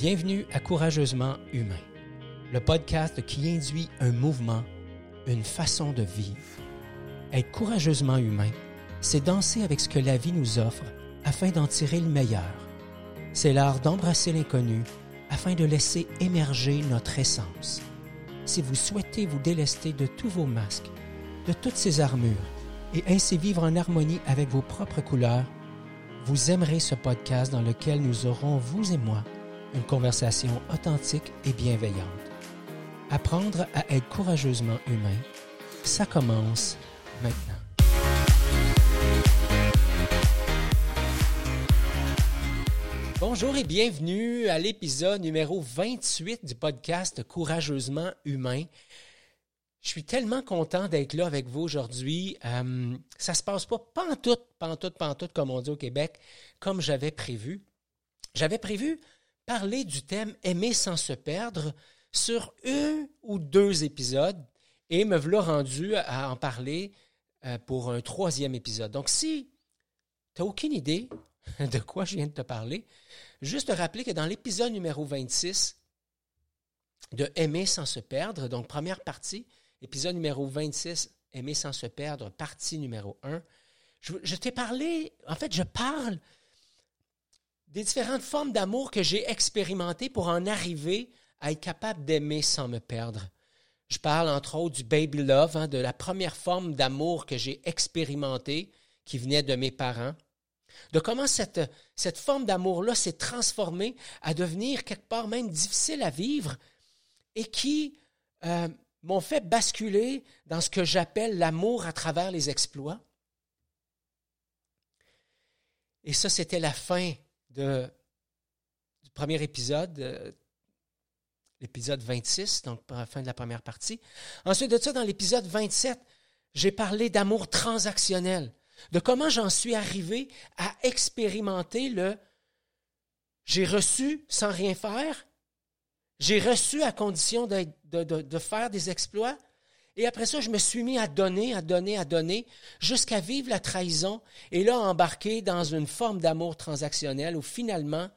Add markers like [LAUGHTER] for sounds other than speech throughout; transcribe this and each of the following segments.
Bienvenue à Courageusement Humain, le podcast qui induit un mouvement, une façon de vivre. Être courageusement humain, c'est danser avec ce que la vie nous offre afin d'en tirer le meilleur. C'est l'art d'embrasser l'inconnu afin de laisser émerger notre essence. Si vous souhaitez vous délester de tous vos masques, de toutes ces armures, et ainsi vivre en harmonie avec vos propres couleurs, vous aimerez ce podcast dans lequel nous aurons, vous et moi, une conversation authentique et bienveillante. Apprendre à être courageusement humain, ça commence maintenant. Bonjour et bienvenue à l'épisode numéro 28 du podcast Courageusement humain. Je suis tellement content d'être là avec vous aujourd'hui. Euh, ça se passe pas pantoute, pantoute, pantoute, comme on dit au Québec, comme j'avais prévu. J'avais prévu parler du thème Aimer sans se perdre sur un ou deux épisodes et me voilà rendu à en parler euh, pour un troisième épisode. Donc, si tu n'as aucune idée [LAUGHS] de quoi je viens de te parler, juste te rappeler que dans l'épisode numéro 26 de Aimer sans se perdre, donc première partie, épisode numéro 26, Aimer sans se perdre, partie numéro 1, je, je t'ai parlé, en fait, je parle des différentes formes d'amour que j'ai expérimentées pour en arriver à être capable d'aimer sans me perdre. Je parle entre autres du baby love, hein, de la première forme d'amour que j'ai expérimentée, qui venait de mes parents, de comment cette, forme d'amour-là s'est transformée à devenir quelque part même difficile à vivre et qui euh, m'ont fait basculer dans ce que j'appelle l'amour à travers les exploits. Et ça, c'était la fin du premier épisode, euh, l'épisode 26, donc la fin de la première partie. Ensuite de ça, dans l'épisode 27, j'ai parlé d'amour transactionnel, de comment j'en suis arrivé à expérimenter le j'ai reçu sans rien faire, j'ai reçu à condition de, faire des exploits, et après ça, je me suis mis à donner, à donner, à donner, jusqu'à vivre la trahison et là embarquer dans une forme d'amour transactionnel où finalement,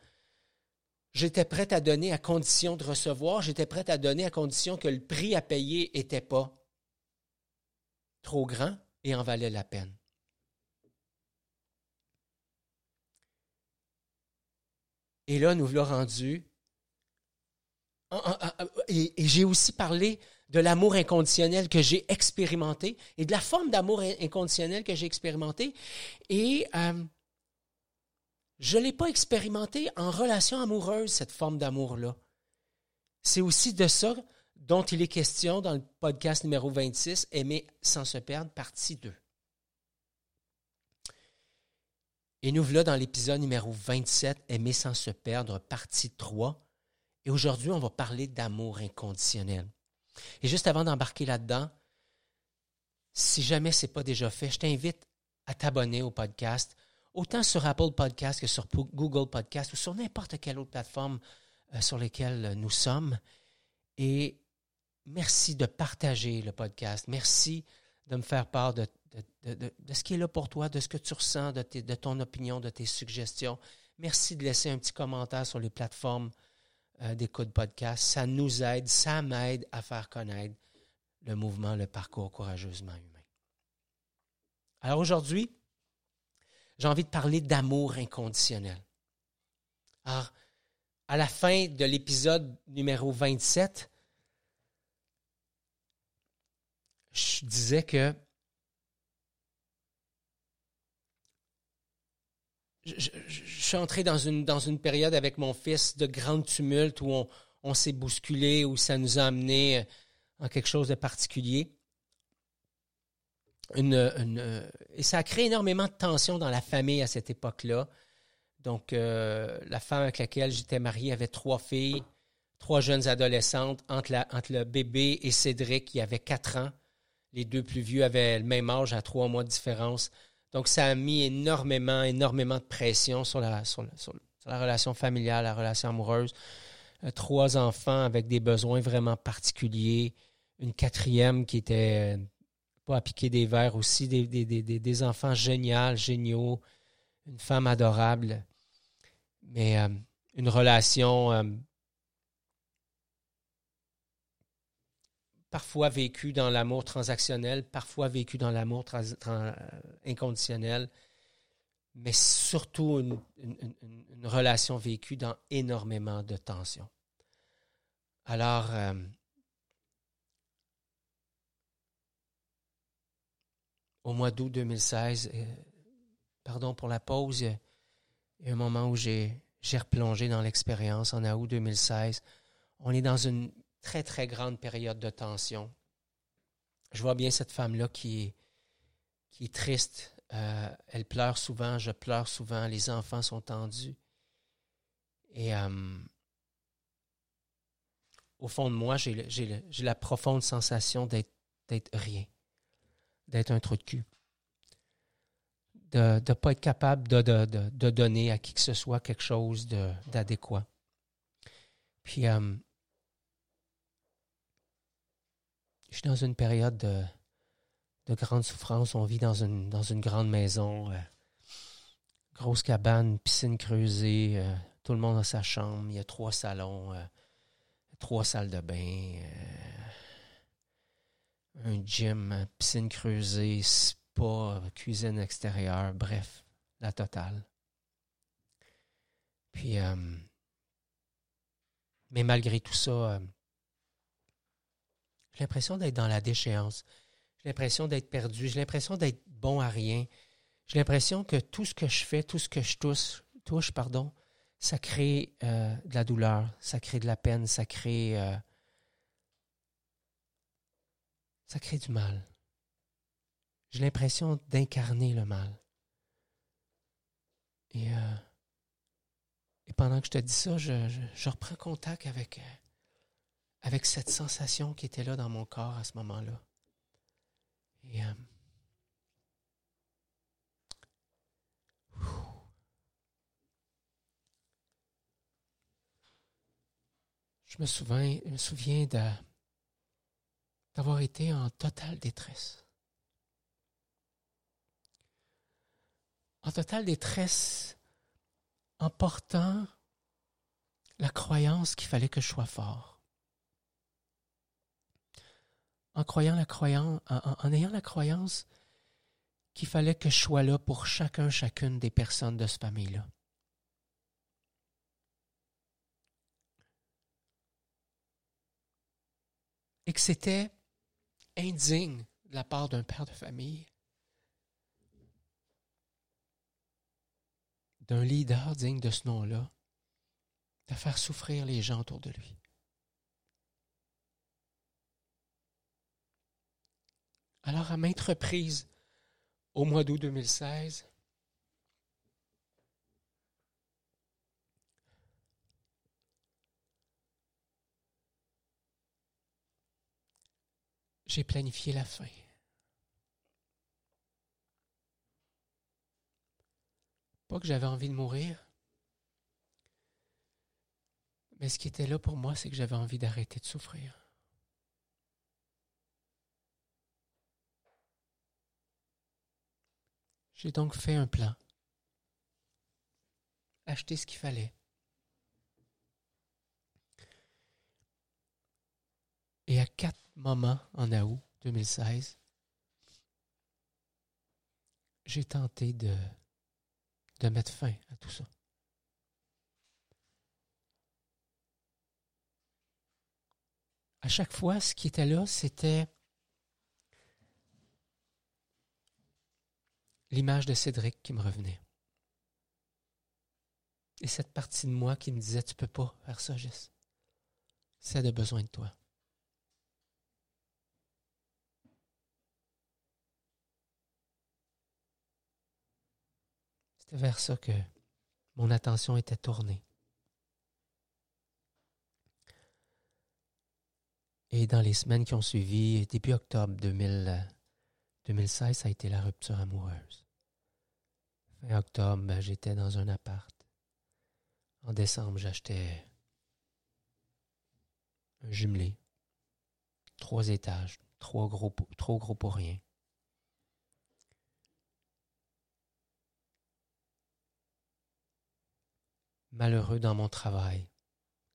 j'étais prêt à donner à condition de recevoir, j'étais prêt à donner à condition que le prix à payer n'était pas trop grand et en valait la peine. Et là, nous l'avons rendu. Et, et j'ai aussi parlé de l'amour inconditionnel que j'ai expérimenté et de la forme d'amour inconditionnel que j'ai expérimenté. Et euh, je ne l'ai pas expérimenté en relation amoureuse, cette forme d'amour-là. C'est aussi de ça dont il est question dans le podcast numéro 26, Aimer sans se perdre, partie 2. Et nous voilà dans l'épisode numéro 27, Aimer sans se perdre, partie 3. Et aujourd'hui, on va parler d'amour inconditionnel. Et juste avant d'embarquer là-dedans, si jamais ce n'est pas déjà fait, je t'invite à t'abonner au podcast, autant sur Apple Podcast que sur Google Podcast ou sur n'importe quelle autre plateforme euh, sur laquelle nous sommes. Et merci de partager le podcast. Merci de me faire part de, ce qui est là pour toi, de ce que tu ressens, de ton opinion, de tes suggestions. Merci de laisser un petit commentaire sur les plateformes euh, d'écoute podcast. Ça nous aide, ça m'aide à faire connaître le mouvement, le parcours courageusement humain. Alors aujourd'hui, j'ai envie de parler d'amour inconditionnel. Alors, à la fin de l'épisode numéro 27, je disais que je, suis entré dans une, dans une période avec mon fils de grande tumulte où on, s'est bousculé, où ça nous a amené euh, en quelque chose de particulier. Une, et ça a créé énormément de tensions dans la famille à cette époque-là. Donc, euh, la femme avec laquelle j'étais marié avait trois filles, trois jeunes adolescentes, entre, entre le bébé et Cédric, qui avait quatre ans. Les deux plus vieux avaient le même âge, à trois mois de différence. Donc, ça a mis énormément, énormément de pression sur la, relation familiale, la relation amoureuse. Euh, trois enfants avec des besoins vraiment particuliers. Une quatrième qui était euh, pas à piquer des verres aussi, des, enfants géniaux, géniaux. Une femme adorable. Mais euh, une relation parfois vécu dans l'amour transactionnel, parfois vécu dans l'amour inconditionnel, mais surtout une, relation vécue dans énormément de tensions. Alors, euh, au mois d'août 2016, euh, pardon pour la pause, il y a un moment où j'ai replongé dans l'expérience en août 2016. On est dans une très, très grande période de tension. Je vois bien cette femme-là qui est, triste. Euh, elle pleure souvent, je pleure souvent, les enfants sont tendus. Et euh, au fond de moi, j'ai la profonde sensation d'être rien d'être un trou de cul. De ne pas être capable de, de, donner à qui que ce soit quelque chose d'adéquat. Puis, euh, je suis dans une période de, grande souffrance. On vit dans une, grande maison, euh, grosse cabane, piscine creusée, euh, tout le monde a sa chambre, il y a trois salons, trois salles de bain un gym, piscine creusée, spa, cuisine extérieure, bref, la totale. Puis, euh, mais malgré tout ça, euh, j'ai l'impression d'être dans la déchéance. J'ai l'impression d'être perdu. J'ai l'impression d'être bon à rien. J'ai l'impression que tout ce que je fais, tout ce que je touche, touche pardon, ça crée euh, de la douleur, ça crée de la peine, ça crée ça crée du mal. J'ai l'impression d'incarner le mal. Et, euh, pendant que je te dis ça, je, reprends contact avec, euh, avec cette sensation qui était là dans mon corps à ce moment-là. Euh, je me souviens, je me souviens d'avoir été en totale détresse. En totale détresse en portant la croyance qu'il fallait que je sois fort. En ayant la croyance qu'il fallait que je sois là pour chacun, chacune des personnes de cette famille-là. Et que c'était indigne de la part d'un père de famille, d'un leader digne de ce nom-là, de faire souffrir les gens autour de lui. Alors, à maintes reprises, au mois d'août 2016, j'ai planifié la fin. Pas que j'avais envie de mourir, mais ce qui était là pour moi, c'est que j'avais envie d'arrêter de souffrir. J'ai donc fait un plan, acheté ce qu'il fallait. Et à quatre moment en août 2016, j'ai tenté de, de mettre fin à tout ça. À chaque fois, ce qui était là, c'était l'image de Cédric qui me revenait. Et cette partie de moi qui me disait, tu peux pas faire ça, Jess. C'est de besoin de toi. vers ça que mon attention était tournée. Et dans les semaines qui ont suivi, début octobre 2016, ça a été la rupture amoureuse. Fin octobre, ben, j'étais dans un appart. En décembre, j'achetais un jumelé, trois étages, trop gros, pour rien. malheureux dans mon travail,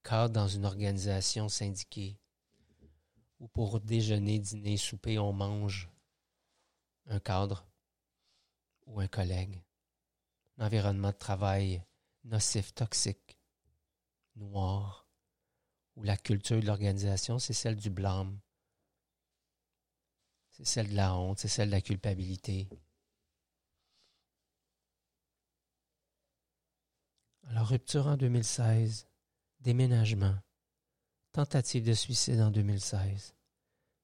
cadre dans une organisation syndiquée, où pour déjeuner, dîner, souper, on mange un cadre ou un collègue, environnement de travail nocif, toxique, noir, où la culture de l'organisation, c'est celle du blâme, c'est celle de la honte, c'est celle de la culpabilité. Alors, rupture en 2016, déménagement, tentative de suicide en 2016.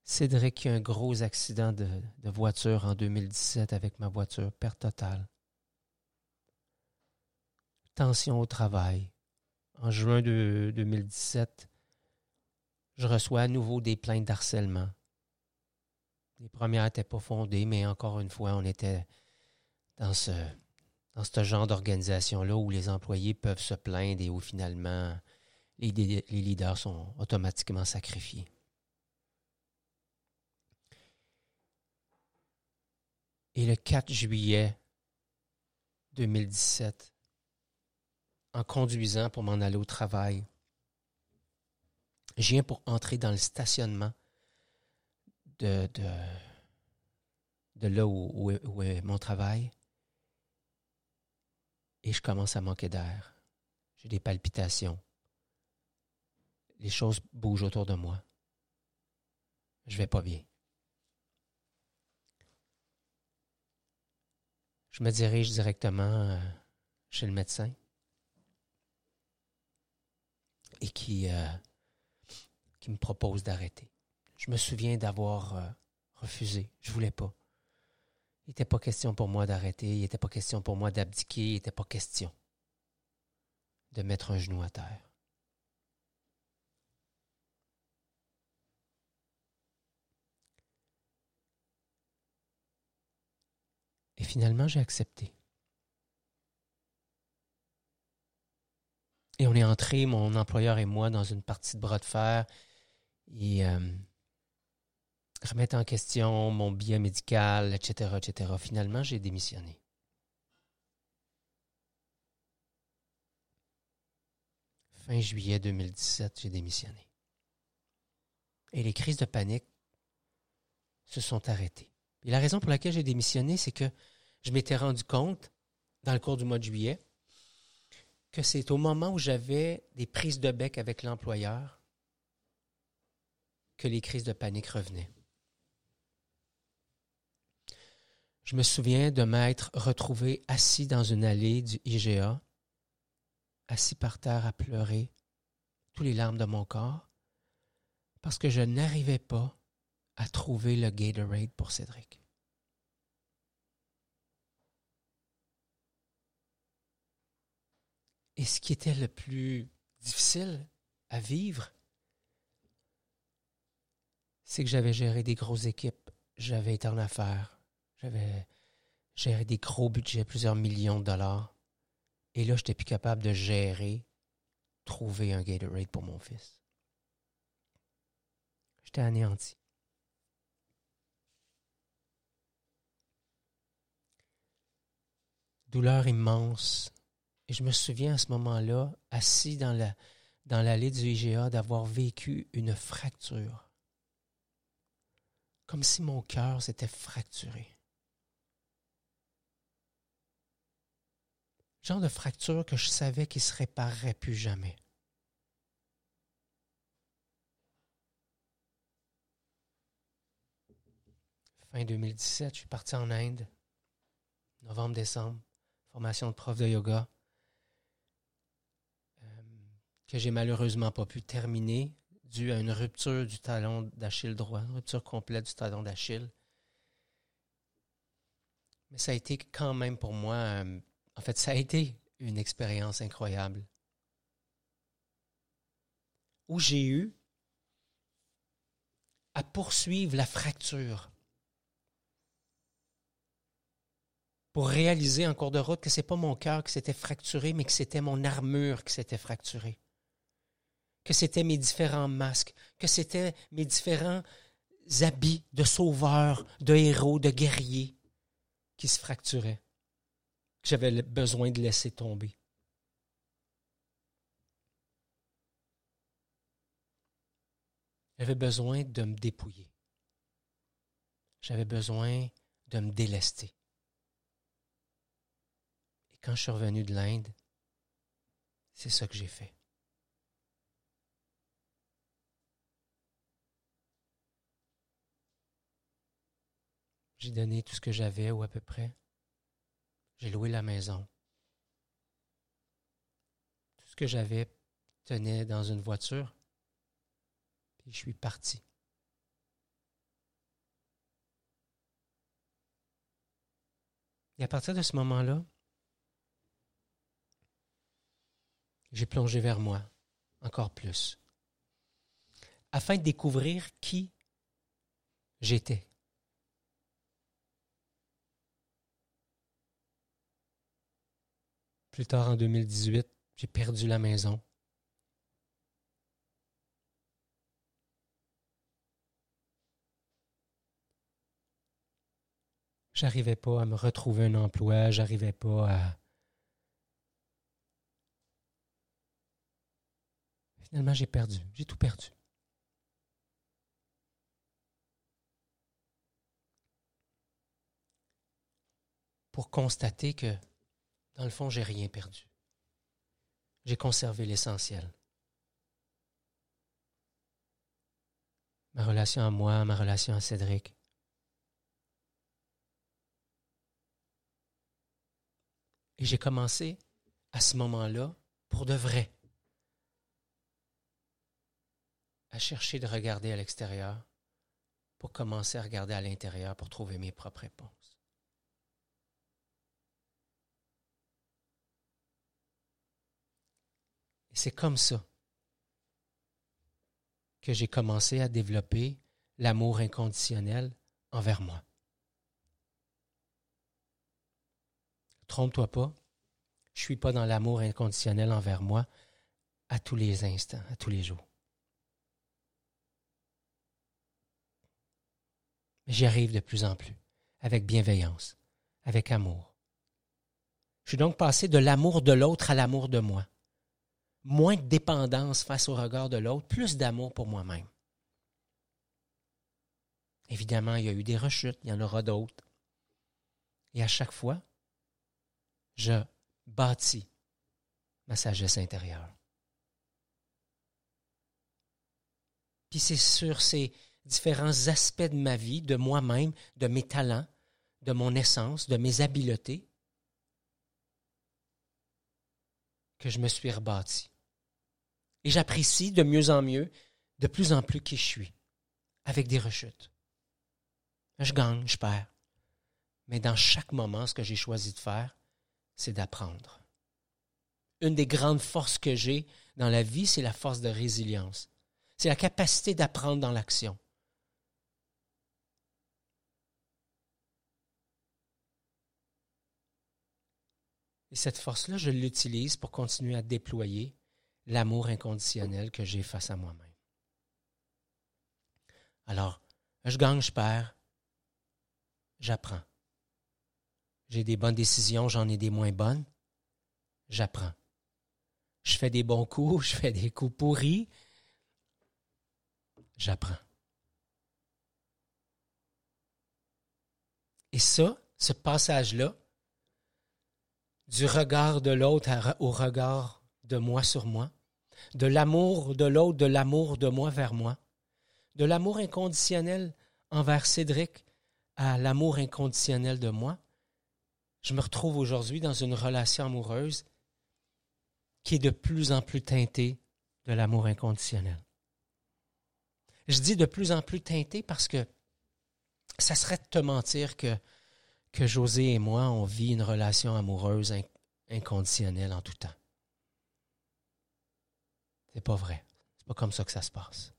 Cédric qui a un gros accident de, de, voiture en 2017 avec ma voiture, perte totale. Tension au travail. En juin de 2017, je reçois à nouveau des plaintes d'harcèlement. Les premières n'étaient pas fondées, mais encore une fois, on était dans ce, genre d'organisation-là où les employés peuvent se plaindre et où finalement les leaders sont automatiquement sacrifiés. Et le 4 juillet 2017, en conduisant pour m'en aller au travail, je viens pour entrer dans le stationnement de, de, là où, où, est mon travail et je commence à manquer d'air. J'ai des palpitations. Les choses bougent autour de moi. Je vais pas bien. Je me dirige directement euh, chez le médecin et qui, euh, qui me propose d'arrêter. Je me souviens d'avoir euh, refusé. Je voulais pas. Il n'était pas question pour moi d'arrêter, il n'était pas question pour moi d'abdiquer, il n'était pas question de mettre un genou à terre. Et finalement, j'ai accepté. Et on est entré, mon employeur et moi, dans une partie de bras de fer. Et euh, remettre en question mon billet médical, etc., etc. Finalement, j'ai démissionné. Fin juillet 2017, j'ai démissionné. Et les crises de panique se sont arrêtées. Et la raison pour laquelle j'ai démissionné, c'est que je m'étais rendu compte, dans le cours du mois de juillet, que c'est au moment où j'avais des prises de bec avec l'employeur que les crises de panique revenaient. Je me souviens de m'être retrouvé assis dans une allée du IGA, assis par terre à pleurer, tous les larmes de mon corps, parce que je n'arrivais pas à trouver le Gatorade pour Cédric. Et ce qui était le plus difficile à vivre, c'est que j'avais géré des grosses équipes, j'avais été en affaires, j'avais géré des gros budgets, plusieurs millions de dollars. Et là, je n'étais plus capable de gérer, trouver un Gatorade pour mon fils. J'étais anéanti. Douleur immense. Et je me souviens à ce moment-là, assis dans la dans l'allée du IGA, d'avoir vécu une fracture. Comme si mon cœur s'était fracturé. genre de fracture que je savais qu'il ne se réparerait plus jamais. Fin 2017, je suis parti en Inde. Novembre-décembre, formation de prof de yoga euh, que j'ai malheureusement pas pu terminer dû à une rupture du talon d'Achille droit, une rupture complète du talon d'Achille. Mais ça a été quand même pour moi euh, en fait, ça a été une expérience incroyable où j'ai eu à poursuivre la fracture pour réaliser en cours de route que ce n'est pas mon cœur qui s'était fracturé, mais que c'était mon armure qui s'était fracturée, que c'était mes différents masques, que c'était mes différents habits de sauveur, de héros, de guerrier qui se fracturaient que j'avais besoin de laisser tomber. J'avais besoin de me dépouiller. J'avais besoin de me délester. Et quand je suis revenu de l'Inde, c'est ça que j'ai fait. J'ai donné tout ce que j'avais ou à peu près. J'ai loué la maison. Tout ce que j'avais tenait dans une voiture. Puis je suis parti. Et à partir de ce moment-là, j'ai plongé vers moi encore plus, afin de découvrir qui j'étais. Plus tard, en 2018, j'ai perdu la maison. J'arrivais pas à me retrouver un emploi, j'arrivais pas à... Finalement, j'ai perdu, j'ai tout perdu. Pour constater que dans le fond, j'ai rien perdu. J'ai conservé l'essentiel. Ma relation à moi, ma relation à Cédric. Et j'ai commencé à ce moment-là, pour de vrai, à chercher de regarder à l'extérieur pour commencer à regarder à l'intérieur pour trouver mes propres réponses. Et c'est comme ça que j'ai commencé à développer l'amour inconditionnel envers moi. Trompe-toi pas, je ne suis pas dans l'amour inconditionnel envers moi à tous les instants, à tous les jours. Mais j'y arrive de plus en plus, avec bienveillance, avec amour. Je suis donc passé de l'amour de l'autre à l'amour de moi moins de dépendance face au regard de l'autre, plus d'amour pour moi-même. Évidemment, il y a eu des rechutes, il y en aura d'autres. Et à chaque fois, je bâtis ma sagesse intérieure. Puis c'est sur ces différents aspects de ma vie, de moi-même, de mes talents, de mon essence, de mes habiletés, que je me suis rebâti. Et j'apprécie de mieux en mieux, de plus en plus qui je suis, avec des rechutes. Je gagne, je perds. Mais dans chaque moment, ce que j'ai choisi de faire, c'est d'apprendre. Une des grandes forces que j'ai dans la vie, c'est la force de résilience. C'est la capacité d'apprendre dans l'action. Et cette force-là, je l'utilise pour continuer à déployer l'amour inconditionnel que j'ai face à moi-même. Alors, je gagne, je perds, j'apprends. J'ai des bonnes décisions, j'en ai des moins bonnes, j'apprends. Je fais des bons coups, [LAUGHS] je fais des coups pourris, j'apprends. Et ça, ce passage-là, du regard de l'autre au regard de moi sur moi, de l'amour de l'autre, de l'amour de moi vers moi, de l'amour inconditionnel envers Cédric à l'amour inconditionnel de moi, je me retrouve aujourd'hui dans une relation amoureuse qui est de plus en plus teintée de l'amour inconditionnel. Je dis de plus en plus teintée parce que ça serait de te mentir que, que José et moi, on vit une relation amoureuse inconditionnelle en tout temps. C'est pas vrai. C'est pas comme ça que ça se passe.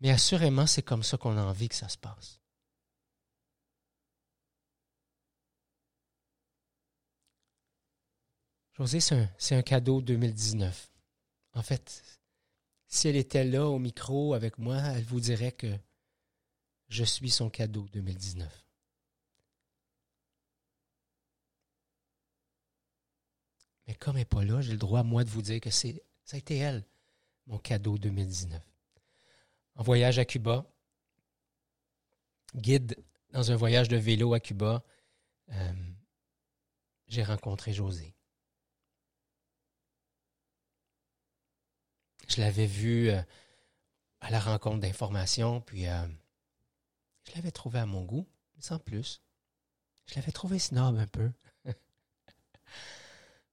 Mais assurément, c'est comme ça qu'on a envie que ça se passe. José, c'est un, un, cadeau 2019. En fait, si elle était là au micro avec moi, elle vous dirait que je suis son cadeau 2019. Mais comme elle n'est pas là, j'ai le droit, moi, de vous dire que c'est, ça a été elle, mon cadeau 2019. En voyage à Cuba, guide dans un voyage de vélo à Cuba, euh, j'ai rencontré José. Je l'avais vu euh, à la rencontre d'informations, puis euh, je l'avais trouvé à mon goût, sans plus. Je l'avais trouvé snob un peu.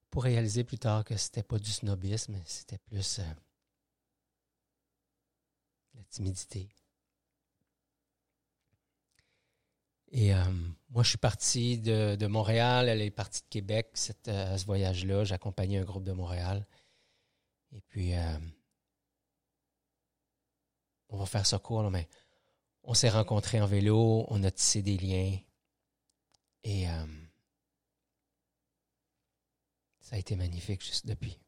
Pour réaliser plus tard que c'était pas du snobisme, c'était plus la timidité. Et euh, moi, je suis parti de, Montréal, elle est partie de Québec, cette, euh, ce voyage-là. J'accompagnais un groupe de Montréal. Et puis, euh, on va faire ça court, mais on s'est rencontrés en vélo, on a tissé des liens. Et ça a été magnifique juste depuis.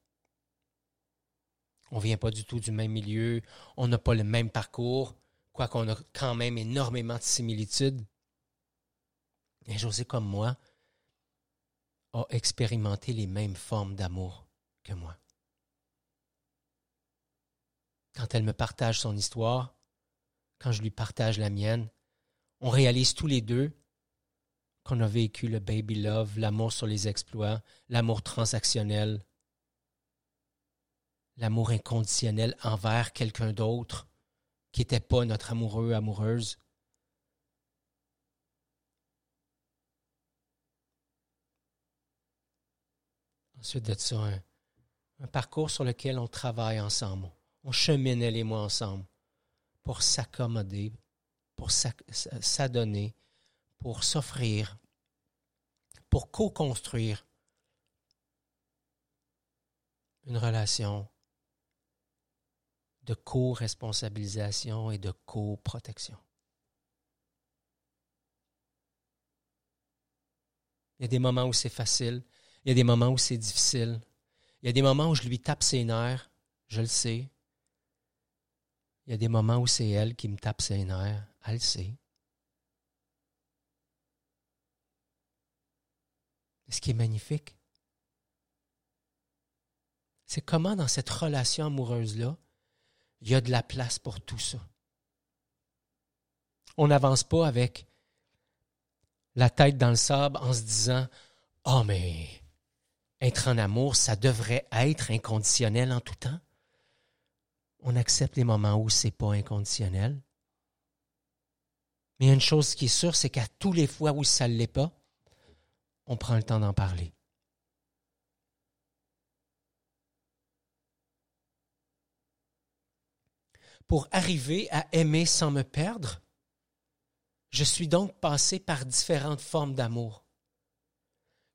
On ne vient pas du tout du même milieu, on n'a pas le même parcours, quoiqu'on a quand même énormément de similitudes. Et José, comme moi, a expérimenté les mêmes formes d'amour que moi. Quand elle me partage son histoire, quand je lui partage la mienne, on réalise tous les deux qu'on a vécu le baby love, l'amour sur les exploits, l'amour transactionnel, l'amour inconditionnel envers quelqu'un d'autre qui n'était pas notre amoureux, amoureuse. Ensuite de ça, un, parcours sur lequel on travaille ensemble. On chemine, elle et moi, ensemble pour s'accommoder, pour s'adonner, pour s'offrir, pour co-construire une relation de co-responsabilisation et de co-protection. Il y a des moments où c'est facile, il y a des moments où c'est difficile. Il y a des moments où je lui tape ses nerfs, je le sais. Il y a des moments où c'est elle qui me tape ses nerfs, elle le sait. Ce qui est magnifique, c'est comment dans cette relation amoureuse-là, il y a de la place pour tout ça. On n'avance pas avec la tête dans le sable en se disant Oh, mais être en amour, ça devrait être inconditionnel en tout temps. On accepte les moments où c'est pas inconditionnel. Mais une chose qui est sûre, c'est qu'à tous les fois où ça ne l'est pas, on prend le temps d'en parler. Pour arriver à aimer sans me perdre, je suis donc passé par différentes formes d'amour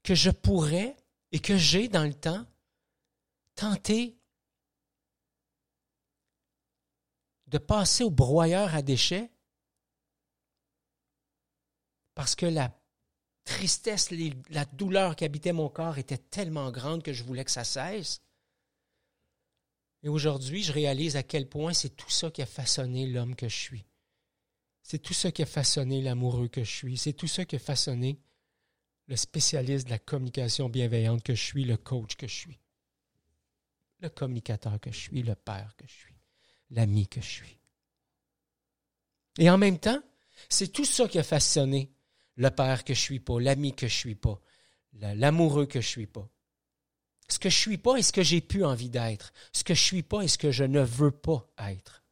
que je pourrais et que j'ai dans le temps tenté de passer au broyeur à déchets parce que la tristesse, la douleur qui habitait mon corps était tellement grande que je voulais que ça cesse. Et aujourd'hui, je réalise à quel point c'est tout ça qui a façonné l'homme que je suis. C'est tout ça qui a façonné l'amoureux que je suis. C'est tout ça qui a façonné le spécialiste de la communication bienveillante que je suis, le coach que je suis, le communicateur que je suis, le père que je suis, l'ami que je suis. Et en même temps, c'est tout ça qui a façonné le père que je suis pas, l'ami que je suis pas, l'amoureux que je suis pas. Ce que je suis pas est ce que j'ai pu envie d'être. Ce que je suis pas est ce que je ne veux pas être.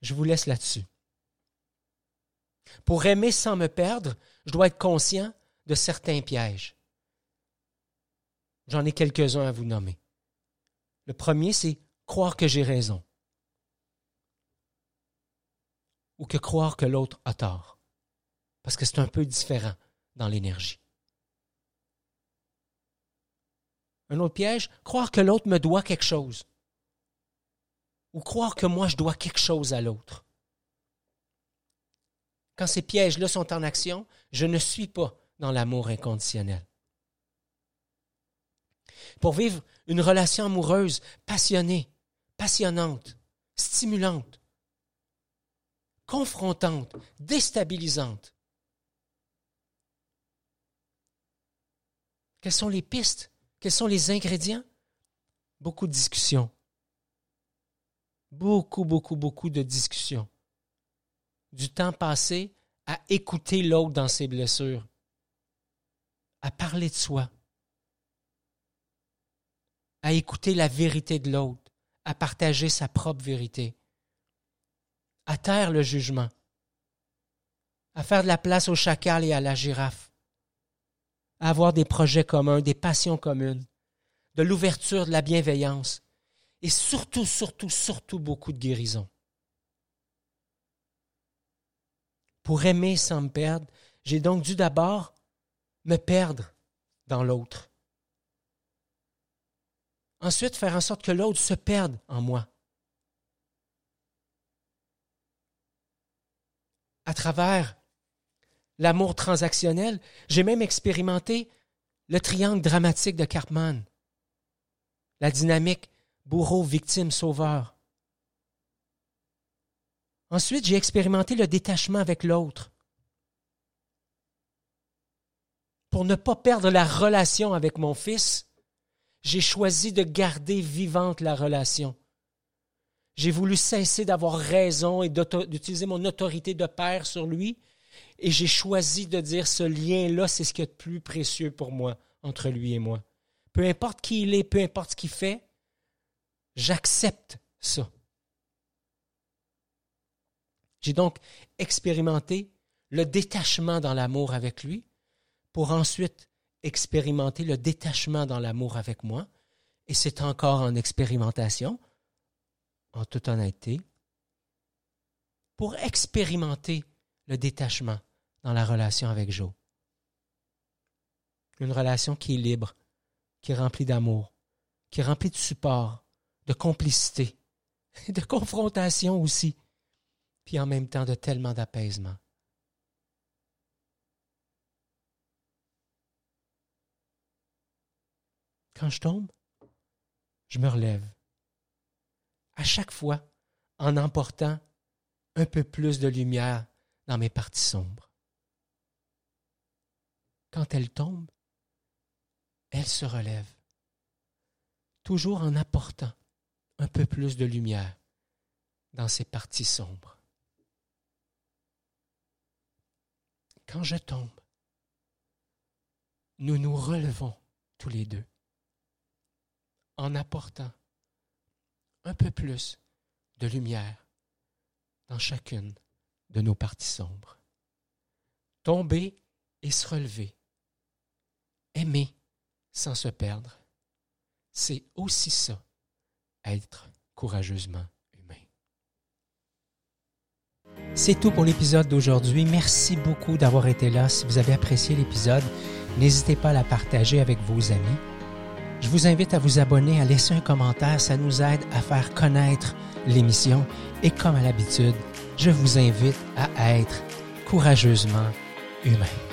Je vous laisse là-dessus. Pour aimer sans me perdre, je dois être conscient de certains pièges. J'en ai quelques-uns à vous nommer. Le premier, c'est croire que j'ai raison. Ou que croire que l'autre a tort. Parce que c'est un peu différent dans l'énergie. Un autre piège, croire que l'autre me doit quelque chose. Ou croire que moi je dois quelque chose à l'autre quand ces pièges-là sont en action, je ne suis pas dans l'amour inconditionnel. Pour vivre une relation amoureuse passionnée, passionnante, stimulante, confrontante, déstabilisante, Quelles sont les pistes? Quels sont les ingrédients? Beaucoup de discussions. Beaucoup, beaucoup, beaucoup de discussions. Du temps passé à écouter l'autre dans ses blessures, à parler de soi, à écouter la vérité de l'autre, à partager sa propre vérité, à taire le jugement, à faire de la place au chacal et à la girafe, à avoir des projets communs, des passions communes, de l'ouverture, de la bienveillance, et surtout, surtout, surtout beaucoup de guérison. Pour aimer sans me perdre, j'ai donc dû d'abord me perdre dans l'autre. Ensuite, faire en sorte que l'autre se perde en moi. À travers l'amour transactionnel, j'ai même expérimenté le triangle dramatique de Cartman, la dynamique bourreau, victime, sauveur. Ensuite, j'ai expérimenté le détachement avec l'autre. Pour ne pas perdre la relation avec mon fils, j'ai choisi de garder vivante la relation. J'ai voulu cesser d'avoir raison et d'utiliser mon autorité de père sur lui, et j'ai choisi de dire ce lien-là, c'est ce qui est le plus précieux pour moi, entre lui et moi. Peu importe qui il est, peu importe ce qu'il fait, j'accepte ça. J'ai donc expérimenté le détachement dans l'amour avec lui pour ensuite expérimenter le détachement dans l'amour avec moi. Et c'est encore en expérimentation, en toute honnêteté, pour expérimenter le détachement dans la relation avec Joe. Une relation qui est libre, qui est remplie d'amour, qui est remplie de support, de complicité, [LAUGHS] de confrontation aussi puis en même temps de tellement d'apaisement. Quand je tombe, je me relève. À chaque fois, en emportant un peu plus de lumière dans mes parties sombres. Quand elle tombe, elle se relève, toujours en apportant un peu plus de lumière dans ses parties sombres. quand je tombe, nous nous relevons tous les deux en apportant un peu plus de lumière dans chacune de nos parties sombres. Tomber et se relever. Aimer sans se perdre. C'est aussi ça, être courageusement c'est tout pour l'épisode d'aujourd'hui. Merci beaucoup d'avoir été là. Si vous avez apprécié l'épisode, n'hésitez pas à la partager avec vos amis. Je vous invite à vous abonner, à laisser un commentaire. Ça nous aide à faire connaître l'émission. Et comme à l'habitude, je vous invite à être courageusement humain.